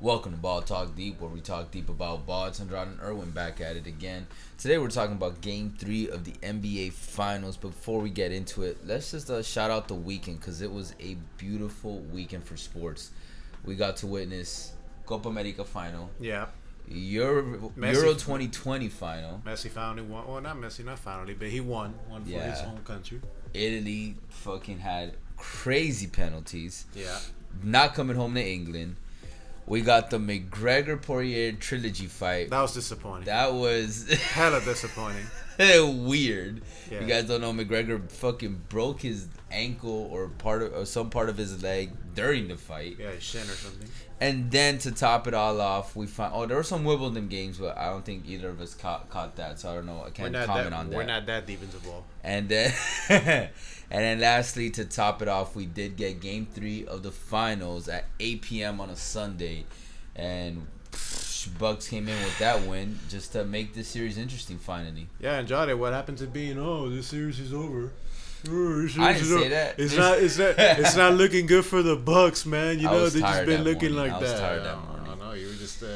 Welcome to Ball Talk Deep, where we talk deep about ball. It's Andrade and Irwin back at it again. Today we're talking about Game Three of the NBA Finals. Before we get into it, let's just uh, shout out the weekend because it was a beautiful weekend for sports. We got to witness Copa America final, Yeah. Euro, Messi- Euro 2020 final, Messi finally won. Well, not Messi, not finally, but he won. Won for his Yeah. home country. Italy fucking had crazy penalties, Yeah. not coming home to England. We got the McGregor Poirier trilogy fight. That was disappointing. That was Hella disappointing. weird. Yeah. You guys don't know McGregor fucking broke his ankle or part of or some part of his leg during the fight. Yeah, his shin or something. And then to top it all off, we find oh there were some Wimbledon games, but I don't think either of us caught, caught that, so I don't know. I can't comment that. on that. We're not that deep into ball. And then, and then lastly, to top it off, we did get Game Three of the finals at 8 p.m. on a Sunday, and Bucks came in with that win just to make this series interesting. Finally, Yeah, and Jade, what happened to being? Oh, this series is over. I didn't is say that. It's not. It's not. It's not looking good for the Bucks, man. You I know they just been looking morning. like I was that. tired that morning. No, you were just. Uh,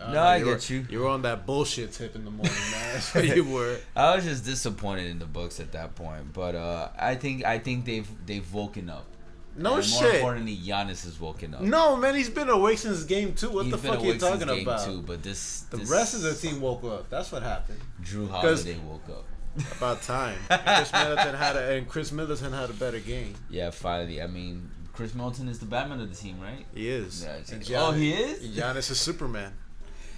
No, know, I you were- get you. You were on that bullshit tip in the morning, man. That's what you were. I was just disappointed in the Bucks at that point, but uh, I think I think they've they've woken up. No and More importantly, Giannis has woken up. No, man, he's been awake since game two. What He's the fuck are you talking game about? Two, but this The this rest of the team woke up. That's what happened. Jrue Holiday woke up. About time. Khris Middleton had a, and Khris Middleton had a better game. Yeah, finally. I mean, Chris Milton is the Batman of the team, right? He is. Yeah, And oh, he is? Giannis is Superman.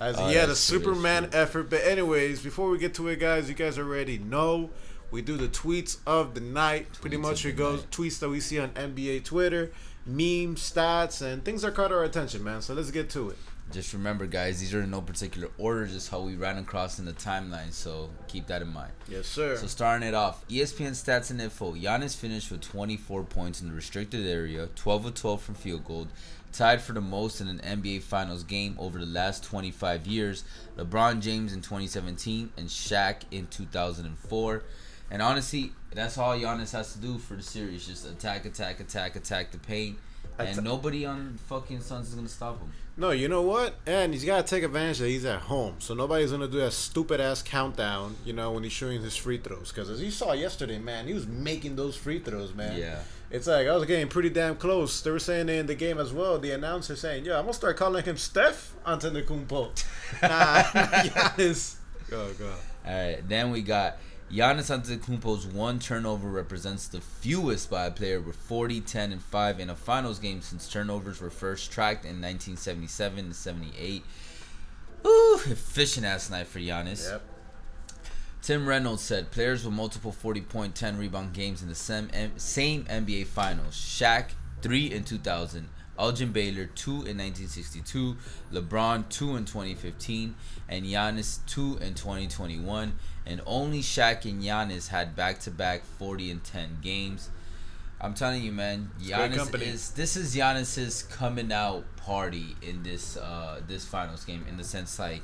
As Oh, he had a that's true, that's Superman true. effort. But anyways, before we get to it, guys, you guys already know we do the tweets of the night. Pretty much it goes night. tweets that we see on NBA Twitter, memes, stats, and things that caught our attention, man. So let's get to it. Just remember, guys, these are in no particular order, just how we ran across in the timeline. So keep that in mind. Yes, sir. So starting it off, ESPN stats and info. Giannis finished with 24 points in the restricted area, 12 of 12 from field goal, tied for the most in an NBA Finals game over the last 25 years. LeBron James in 2017 and Shaq in 2004. And honestly, that's all Giannis has to do for the series: just attack, attack, attack, attack the paint, and nobody on fucking Suns is gonna stop him. No, you know what? And he's got to take advantage that he's at home. So nobody's going to do that stupid ass countdown, you know, when he's shooting his free throws. Because as you saw yesterday, man, he was making those free throws, man. Yeah. It's like, I was getting pretty damn close. They were saying in the game as well, the announcer saying, yo, I'm going to start calling him Steph Antetokounmpo. nah, Giannis. Go, go. All right, then we got Giannis Antetokounmpo's one turnover represents the fewest by a player with 40, 10, and 5 in a finals game since turnovers were first tracked in 1977 and 78. Ooh, efficient ass night for Giannis. Yep. Tim Reynolds said players with multiple 40 point, 10 rebound games in the same, same NBA Finals. Shaq, 3 in 2000. Elgin Baylor, 2 in 1962. LeBron, 2 in 2015. And Giannis, 2 in 2021. And only Shaq and Giannis had back to back 40 and 10 games. I'm telling you, man, Giannis is this is Giannis's coming out party in this uh this finals game in the sense like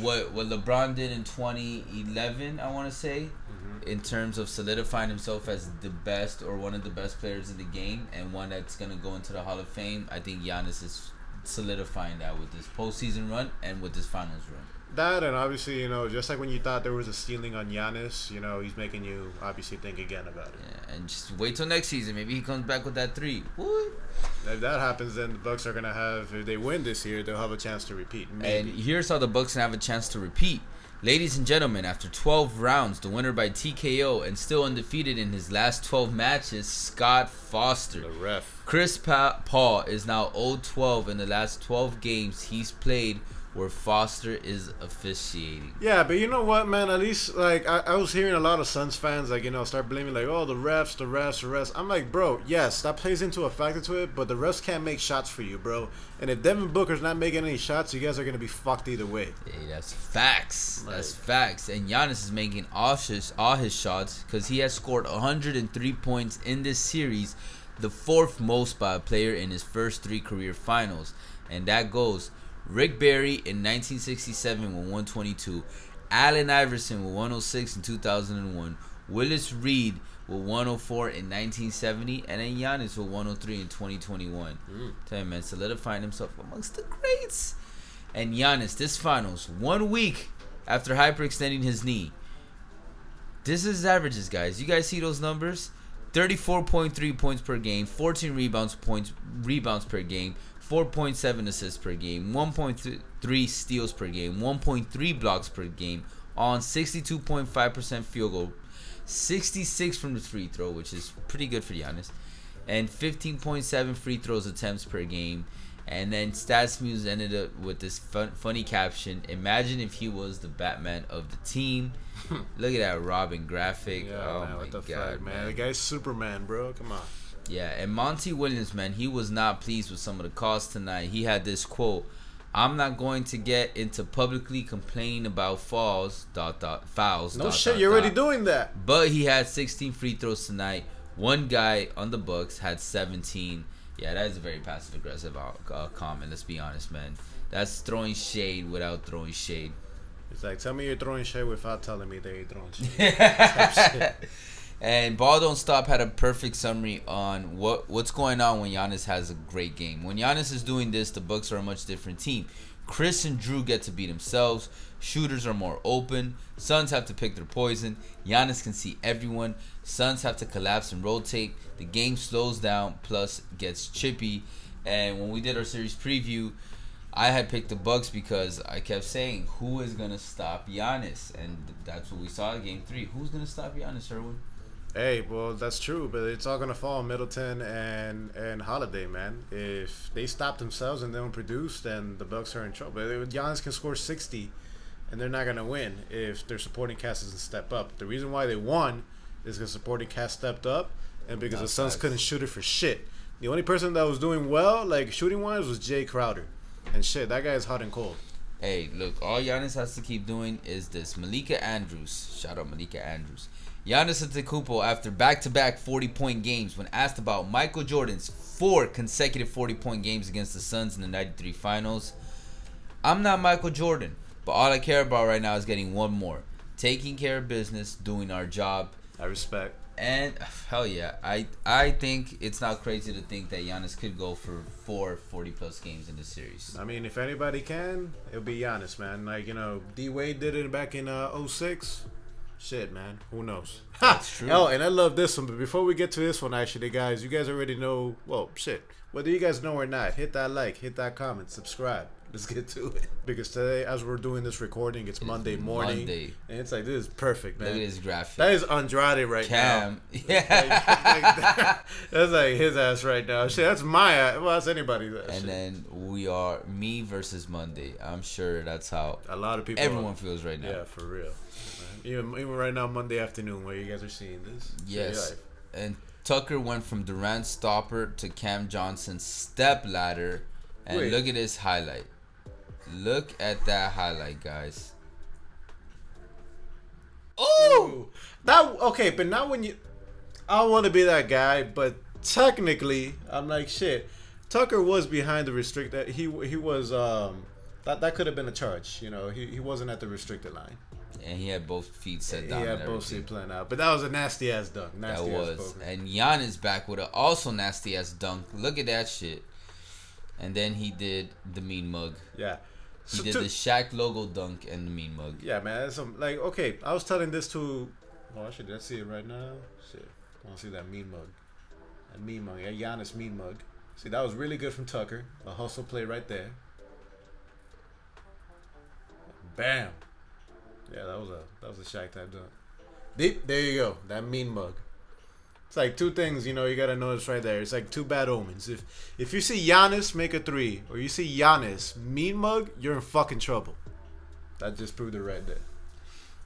what what LeBron did in 2011, I want to say, mm-hmm. in terms of solidifying himself as the best or one of the best players in the game and one that's gonna go into the Hall of Fame. I think Giannis is solidifying that with this postseason run and with this finals run. That and obviously, you know, just like when you thought there was a ceiling on Giannis, you know, he's making you obviously think again about it. Yeah, and just wait till next season. Maybe he comes back with that three. Woo. If that happens, then the Bucks are gonna have. If they win this year, they'll have a chance to repeat. Maybe. And here's how the Bucks have a chance to repeat. Ladies and gentlemen, after 12 rounds, the winner by TKO and still undefeated in his last 12 matches, Scott Foster. the ref. Chris pa- Paul is now 0-12 in the last 12 games he's played where Foster is officiating. Yeah, but you know what, man? At least like I, I was hearing a lot of Suns fans like you know start blaming like oh the refs, the refs, the refs. I'm like, bro, yes, that plays into a factor to it, but the refs can't make shots for you, bro. And if Devin Booker's not making any shots, you guys are gonna be fucked either way. Hey, that's facts. That's facts. And Giannis is making all his, all his shots because he has scored 103 points in this series, the fourth most by a player in his first three career finals. And that goes Rick Barry in 1967 with 122, Allen Iverson with 106 in 2001, Willis Reed with 104 in 1970, and then Giannis with 103 in 2021. Mm. Tell you, man, solidifying himself amongst the greats. And Giannis, this finals, one week after hyperextending his knee. This is averages, guys. You guys see those numbers? 34.3 points per game, 14 rebounds points rebounds per game, 4.7 assists per game, 1.3 steals per game, 1.3 blocks per game, on 62.5% field goal, 66 from the free throw, which is pretty good for Giannis, and 15.7 free throws attempts per game. And then Stats Muse ended up with this fun, funny caption: "Imagine if he was the Batman of the team." Look at that Robin graphic. Yeah, oh man, my what the god, fuck, man? The guy's Superman, bro. Come on. Yeah, and Monty Williams, man, he was not pleased with some of the calls tonight. He had this quote: "I'm not going to get into publicly complaining about fouls, dot dot fouls." No dot, shit, dot, you're already doing that. But he had 16 free throws tonight. One guy on the Bucks had 17. Yeah, that is a very passive aggressive uh, comment. Let's be honest, man. That's throwing shade without throwing shade. It's like, tell me you're throwing shade without telling me that you're throwing shade. and Ball Don't Stop had a perfect summary on what what's going on when Giannis has a great game. When Giannis is doing this, the Bucks are a much different team. Khris and Jrue get to be themselves. Shooters are more open. Suns have to pick their poison. Giannis can see everyone. Suns have to collapse and rotate. The game slows down, plus gets chippy. And when we did our series preview, I had picked the Bucks because I kept saying, "Who is gonna stop Giannis?" And that's what we saw in Game Three. Who's gonna stop Giannis, Erwin? Hey, well, that's true, but it's all gonna fall on Middleton and and Holiday, man. If they stop themselves and they don't produce, then the Bucks are in trouble. But Giannis can score sixty, and they're not gonna win if their supporting cast doesn't step up. The reason why they won is because supporting cast stepped up, and because the Suns facts. couldn't shoot it for shit. The only person that was doing well, like shooting wise, was Jae Crowder, and shit, that guy is hot and cold. Hey, look, all Giannis has to keep doing is this. Malika Andrews, shout out Malika Andrews. Giannis Antetokounmpo, after back-to-back 40-point games, when asked about Michael Jordan's four consecutive 40-point games against the Suns in the '93 Finals, I'm not Michael Jordan, but all I care about right now is getting one more, taking care of business, doing our job, I respect. and hell yeah, I I think it's not crazy to think that Giannis could go for four 40-plus games in the series. I mean, if anybody can, it'll be Giannis, man. Like, you know, D Wade did it back in uh, 06. Shit, man. Who knows? That's true. Oh, and I love this one. But before we get to this one, actually, guys, you guys already know. Well, shit. Whether you guys know or not, hit that like, hit that comment, subscribe. Let's get to it. Because today, as we're doing this recording, it's, Monday morning. Monday. And it's like, this is perfect, man. Look at this graphic. That is Andrade right now. Cam. now. Yeah. Like, like that- that's like his ass right now. Shit, that's my ass. Well, that's anybody's ass. and shit. then we are me versus Monday. I'm sure that's how a lot of people. everyone feels right now. Yeah, for real. Even even right now, Monday afternoon, where you guys are seeing this. Yes. And Tucker went from Durant stopper to Cam Johnson step ladder. And Wait. look at this highlight. Look at that highlight, guys. Oh, that okay, but not when you. I don't want to be that guy, but technically, I'm like shit. Tucker was behind the restricted. He he was um that that could have been a charge. You know, he he wasn't at the restricted line. And he had both feet set He down. had both feet playing out, but that was a nasty ass dunk. That Nasty ass was. And Giannis back with a also nasty ass dunk. Look at that shit. And then he did the mean mug. yeah. He So did to- the Shaq logo dunk and the mean mug. Yeah, man. That's some like okay. I was telling this to. Oh, actually, let's see it right now. Shit, I want to see that mean mug. That mean mug. Yeah, Giannis mean mug. See, that was really good from Tucker. A hustle play right there. Bam. Yeah, that was a that was a Shaq type dunk. Deep. There you go. That mean mug. It's like two things, you know, you gotta notice right there. It's like two bad omens. If if you see Giannis make a three, or you see Giannis mean mug, you're in fucking trouble. That just proved it right there.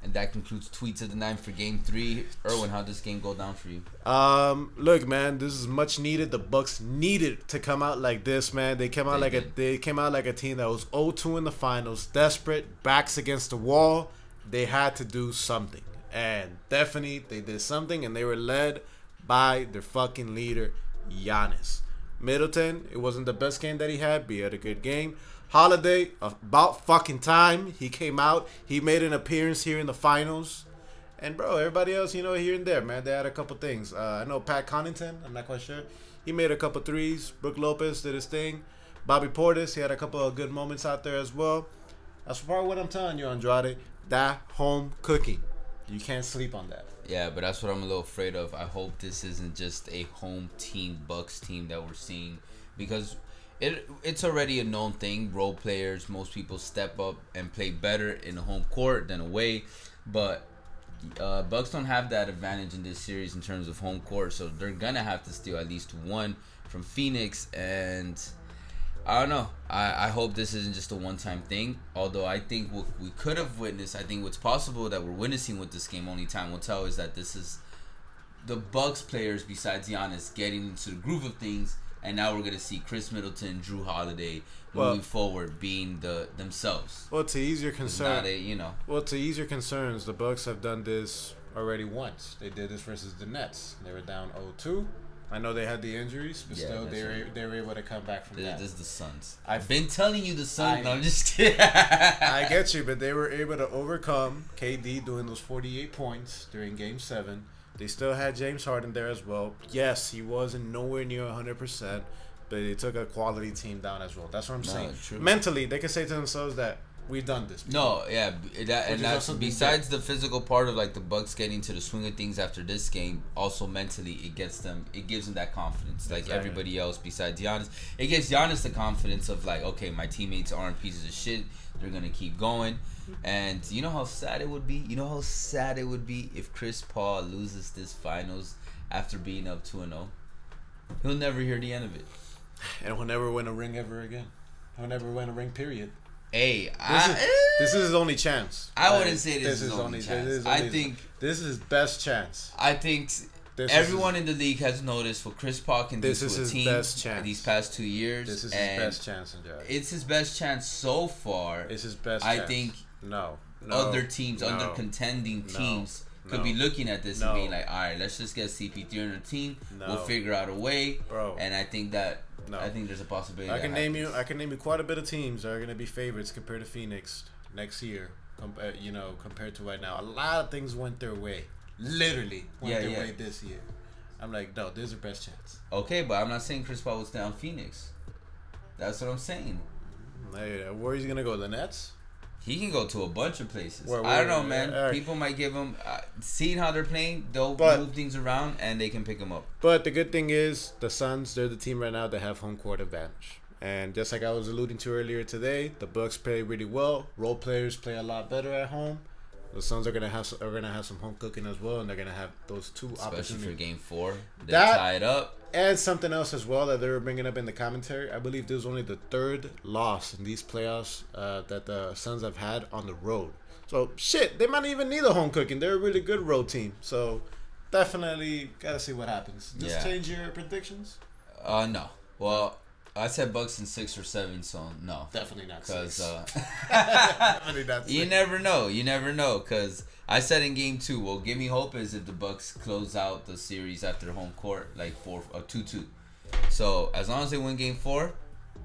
And that concludes tweets of the night for game three. Erwin, how this game go down for you? Um, look, man, this is much needed. The Bucks needed to come out like this, man. They came out They like a they came out like a team that was 0-2 in the finals, desperate, backs against the wall. They had to do something, and definitely they did something, and they were led by their fucking leader, Giannis. Middleton, it wasn't the best game that he had, but he had a good game. Holiday, about fucking time he came out. He made an appearance here in the finals. And bro, everybody else, you know, here and there, man, they had a couple things. Uh, I know Pat Connaughton, I'm not quite sure. He made a couple threes. Brook Lopez did his thing. Bobby Portis, he had a couple of good moments out there as well. That's part of what I'm telling you, Andrade. That home cooking. You can't sleep on that. Yeah, but that's what I'm a little afraid of. I hope this isn't just a home team Bucks team that we're seeing because it it's already a known thing. Role players, most people step up and play better in a home court than away, but uh, Bucks don't have that advantage in this series in terms of home court, so they're gonna have to steal at least one from Phoenix, and I don't know. I, I hope this isn't just a one time thing. Although I think what we could have witnessed, I think what's possible that we're witnessing with this game, only time will tell, is that this is the Bucks players besides Giannis getting into the groove of things, and now we're gonna see Khris Middleton, Jrue Holiday moving Well- forward, being the themselves. Well, to ease your It's concern, a you know. Well, to ease your concerns, the Bucks have done this already once. They did this versus the Nets. They were down 0-2. I know they had the injuries, but Yeah, still they were right. they were able to come back from that. this is the Suns. I've- been telling you the Suns. I- no, I'm just kidding. I get you, but they were able to overcome KD doing those 48 points during Game Seven. They still had James Harden there as well. Yes, he wasn't nowhere near 100, percent but they took a quality team down as well. That's what I'm No, saying. true. Mentally, they can say to themselves that we've done this. No, yeah, that, and that's besides the physical part of like the Bucks getting to the swing of things after this game. Also mentally, it gets them, it gives them that confidence. Like Exactly. everybody else besides Giannis, it gives Giannis the confidence of like, okay, my teammates aren't pieces of shit. They're gonna keep going. And you know how sad it would be. You know how sad it would be if Chris Paul loses this finals after being up two and zero. He'll never hear the end of it. And he'll never win a ring ever again. He'll never win a ring. Period. Hey, This, I, is, this is his only chance. I wouldn't say this is his only this chance. is I only- think- this is his best chance. I think This Everyone is in the league has noticed for Chris Paul can This to is a his team best chance. these past two years. his, this is his best chance, in Andrade. It's his best chance so far. It's his best. I chance. think no, no Other teams, no, other contending no, teams, could no, be looking at this no. and being like, "All right, let's just get CP3 on the team. No. We'll figure out a way." bro. And I think that No. I think there's a possibility. I can name you. I can name you quite a bit of teams that are going to be favorites compared to Phoenix next year. Com- uh, you know, compared to right now, a lot of things went their way. Literally went Yeah, their yeah. way this year. I'm like, no, there's their best chance. Okay, but I'm not saying Chris Paul was down Phoenix. That's what I'm saying. Hey, where he's gonna go? The Nets? He can go to a bunch of places. Where- I don't know, man. alright. People might give him, uh, seeing how they're playing, they'll But- move things around and they can pick him up. But the good thing is, the Suns, they're the team right now that have home court advantage. And just like I was alluding to earlier today, the Bucks play really well. Role players play a lot better at home. The Suns are gonna have are gonna have some home cooking as well, and they're gonna have those two Especially for game four. They That- tie it up. And something else as well that they were bringing up in the commentary. I believe this was only the third loss in these playoffs uh, that the Suns have had on the road. So shit, they might not even need a home cooking. They're a really good road team. So definitely gotta see what happens. Just Yeah. change your predictions. Uh, no. Well, I said Bucks in six or seven, so no. Definitely not Because six. uh, Definitely not you six. never know. You never know. Because I said in game two, well, give me hope is if the Bucks close out the series after home court, like four or two two. So as long as they win game four,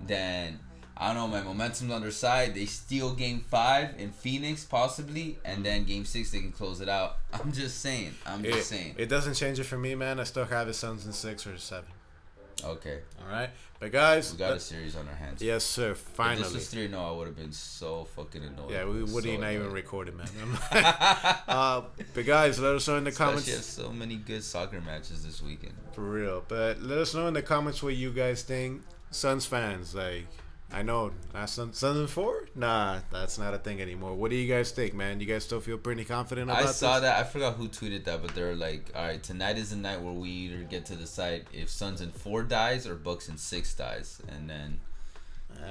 then I don't know. My momentum's on their side. They steal game five in Phoenix possibly, and then game six they can close it out. I'm just saying. I'm just It, saying. it doesn't change it for me, man. I still have the Suns in six or seven. Okay, All right, but guys, we got a series on our hands. yes, sir. If Finally, this was three, no, I would have been so fucking annoyed. yeah, we So wouldn't even recorded, man. uh, but guys, let us know in the Especially comments. have so many good soccer matches this weekend. For real. But let us know in the comments what you guys think. Suns fans, like, I know, not in four? Nah, that's not a thing anymore. What do you guys think, man? You guys still feel pretty confident about I saw this? that. I forgot who tweeted that, but they're like, "All right, tonight is the night where we either get to decide if Suns in four dies or Bucks in six dies, and then.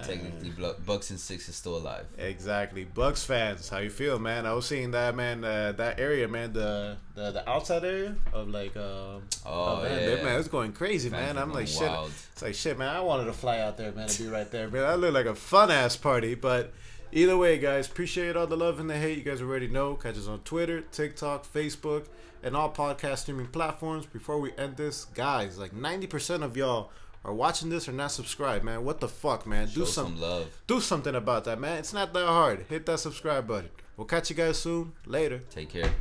Technically Bucks and six is still alive." Exactly, Bucks fans. How you feel, man? I was seeing that, man. Uh, that area, man. The the, the outside area of like, um, Oh, man, yeah. that- man, it's going crazy, Fans man. I'm like, going shit. wild. It's like shit, man. I wanted to fly out there, man, to be right there, man. That looked like a fun ass party. But either way, guys, appreciate all the love and the hate. You guys already know. Catch us on Twitter, TikTok, Facebook, and all podcast streaming platforms. Before we end this, guys, like 90% of y'all are watching this or not subscribed, man. What the fuck, man? Show Do some some, love. do something about that, man. It's not that hard. Hit that subscribe button. We'll catch you guys soon. Later. Take care.